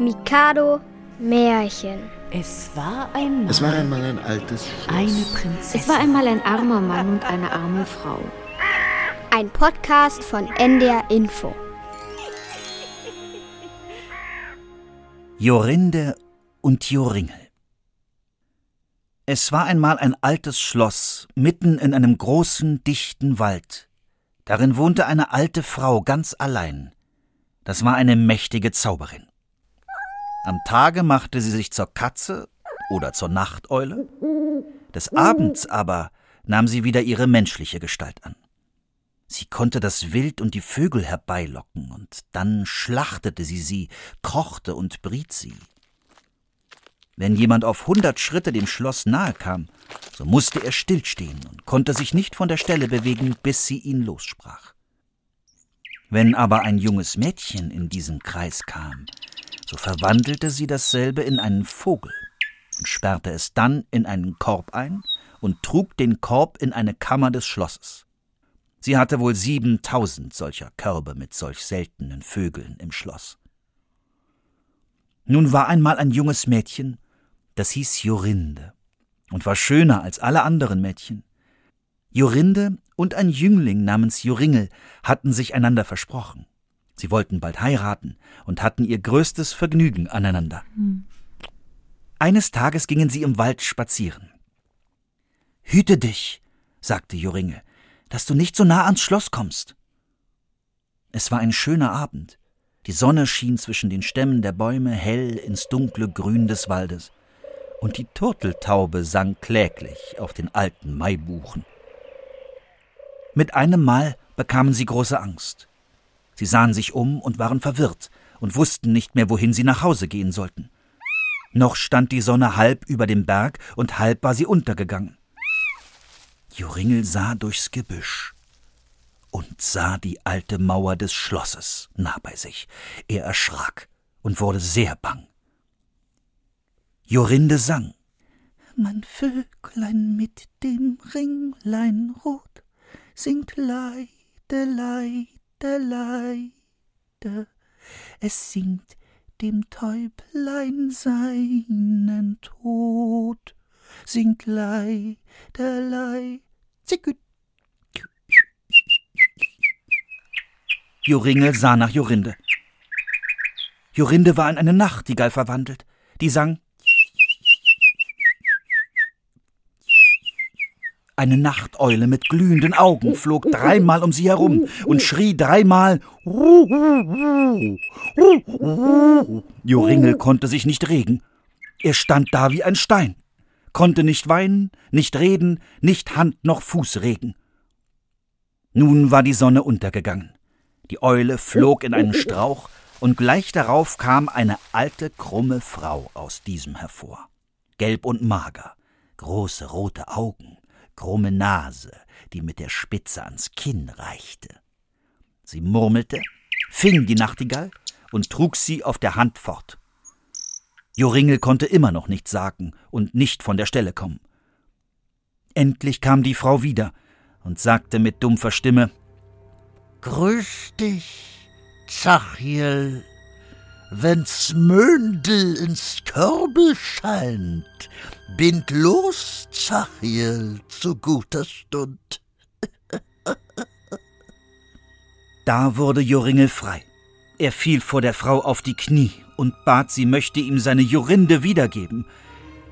Mikado Märchen. Es war einmal. Es war einmal ein altes Schloss. Eine Prinzessin. Es war einmal ein armer Mann und eine arme Frau. Ein Podcast von NDR Info. Jorinde und Joringel. Es war einmal ein altes Schloss mitten in einem großen, dichten Wald. Darin wohnte eine alte Frau ganz allein. Das war eine mächtige Zauberin. Am Tage machte sie sich zur Katze oder zur Nachteule, des Abends aber nahm sie wieder ihre menschliche Gestalt an. Sie konnte das Wild und die Vögel herbeilocken, und dann schlachtete sie sie, kochte und briet sie. Wenn jemand auf hundert Schritte dem Schloss nahe kam, so musste er stillstehen und konnte sich nicht von der Stelle bewegen, bis sie ihn lossprach. Wenn aber ein junges Mädchen in diesen Kreis kam, so verwandelte sie dasselbe in einen Vogel und sperrte es dann in einen Korb ein und trug den Korb in eine Kammer des Schlosses. Sie hatte wohl siebentausend solcher Körbe mit solch seltenen Vögeln im Schloss. Nun war einmal ein junges Mädchen, das hieß Jorinde und war schöner als alle anderen Mädchen. Jorinde und ein Jüngling namens Joringel hatten sich einander versprochen. Sie wollten bald heiraten und hatten ihr größtes Vergnügen aneinander. Hm. Eines Tages gingen sie im Wald spazieren. Hüte dich, sagte Joringel, dass du nicht so nah ans Schloss kommst. Es war ein schöner Abend. Die Sonne schien zwischen den Stämmen der Bäume hell ins dunkle Grün des Waldes, und die Turteltaube sang kläglich auf den alten Maibuchen. Mit einem Mal bekamen sie große Angst. Sie sahen sich um und waren verwirrt und wussten nicht mehr, wohin sie nach Hause gehen sollten. Noch stand die Sonne halb über dem Berg und halb war sie untergegangen. Joringel sah durchs Gebüsch und sah die alte Mauer des Schlosses nah bei sich. Er erschrak und wurde sehr bang. Jorinde sang. Mein Vöglein mit dem Ringlein rot singt leide, leide, leide. Es singt dem Täublein seinen Tod, singt leide, leide, zicküt. Joringel sah nach Jorinde. Jorinde war in eine Nachtigall verwandelt, die sang Eine Nachteule mit glühenden Augen flog dreimal um sie herum und schrie dreimal. Joringel konnte sich nicht regen. Er stand da wie ein Stein, konnte nicht weinen, nicht reden, nicht Hand noch Fuß regen. Nun war die Sonne untergegangen. Die Eule flog in einen Strauch, und gleich darauf kam eine alte, krumme Frau aus diesem hervor. Gelb und mager, große rote Augen, krumme Nase, die mit der Spitze ans Kinn reichte. Sie murmelte, fing die Nachtigall und trug sie auf der Hand fort. Joringel konnte immer noch nichts sagen und nicht von der Stelle kommen. Endlich kam die Frau wieder und sagte mit dumpfer Stimme Grüß dich, Zachiel, wenn's Möndel ins Körbel scheint, bind los, Zachiel, zu guter Stund. da wurde Joringel frei. Er fiel vor der Frau auf die Knie und bat, sie möchte ihm seine Jorinde wiedergeben.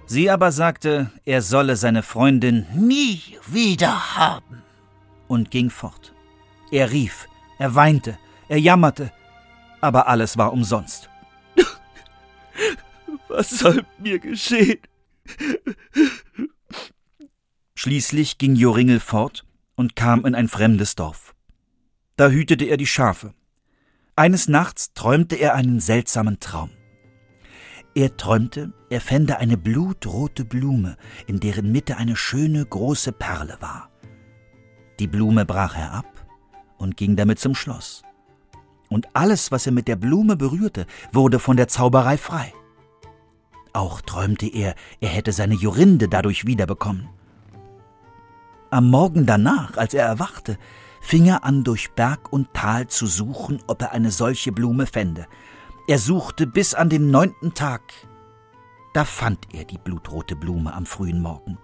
Sie aber sagte, er solle seine Freundin nie wieder haben und ging fort. Er rief, er weinte, er jammerte, aber alles war umsonst. Was soll mir geschehen? Schließlich ging Joringel fort und kam in ein fremdes Dorf. Da hütete er die Schafe. Eines Nachts träumte er einen seltsamen Traum. Er träumte, er fände eine blutrote Blume, in deren Mitte eine schöne große Perle war. Die Blume brach er ab und ging damit zum Schloss. Und alles, was er mit der Blume berührte, wurde von der Zauberei frei. Auch träumte er, er hätte seine Jorinde dadurch wiederbekommen. Am Morgen danach, als er erwachte, fing er an, durch Berg und Tal zu suchen, ob er eine solche Blume fände. Er suchte bis an den neunten Tag. Da fand er die blutrote Blume am frühen Morgen.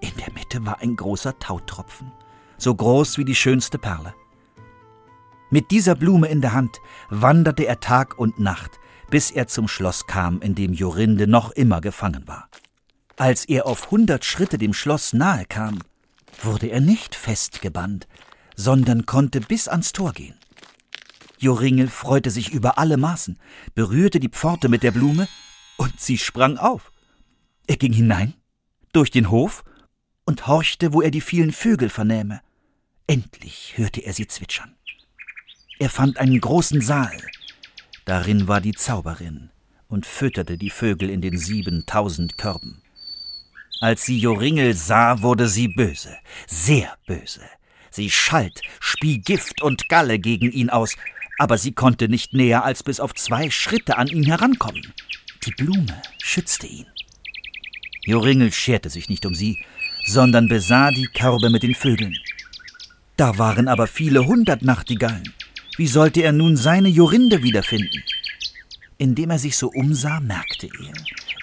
In der Mitte war ein großer Tautropfen, so groß wie die schönste Perle. Mit dieser Blume in der Hand wanderte er Tag und Nacht, bis er zum Schloss kam, in dem Jorinde noch immer gefangen war. Als er auf hundert Schritte dem Schloss nahe kam, wurde er nicht festgebannt, sondern konnte bis ans Tor gehen. Joringel freute sich über alle Maßen, berührte die Pforte mit der Blume, und sie sprang auf. Er ging hinein, durch den Hof, und horchte, wo er die vielen Vögel vernähme. Endlich hörte er sie zwitschern. Er fand einen großen Saal, Darin war die Zauberin und fütterte die Vögel in den siebentausend Körben. Als sie Joringel sah, wurde sie böse, sehr böse. Sie schalt, spie Gift und Galle gegen ihn aus, aber sie konnte nicht näher als bis auf zwei Schritte an ihn herankommen. Die Blume schützte ihn. Joringel scherte sich nicht um sie, sondern besah die Körbe mit den Vögeln. Da waren aber viele hundert Nachtigallen. Wie sollte er nun seine Jorinde wiederfinden? Indem er sich so umsah, merkte er,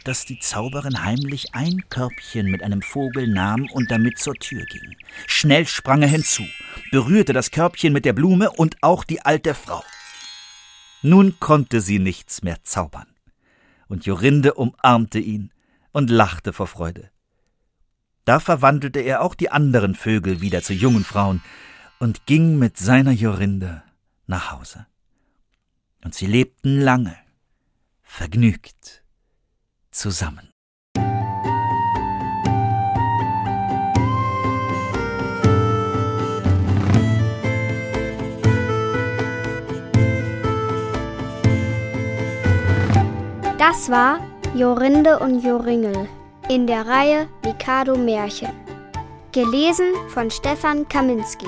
dass die Zauberin heimlich ein Körbchen mit einem Vogel nahm und damit zur Tür ging. Schnell sprang er hinzu, berührte das Körbchen mit der Blume und auch die alte Frau. Nun konnte sie nichts mehr zaubern. Und Jorinde umarmte ihn und lachte vor Freude. Da verwandelte er auch die anderen Vögel wieder zu jungen Frauen und ging mit seiner Jorinde nach Hause. Und sie lebten lange, vergnügt, zusammen. Das war Jorinde und Joringel in der Reihe Mikado Märchen. Gelesen von Stefan Kaminski.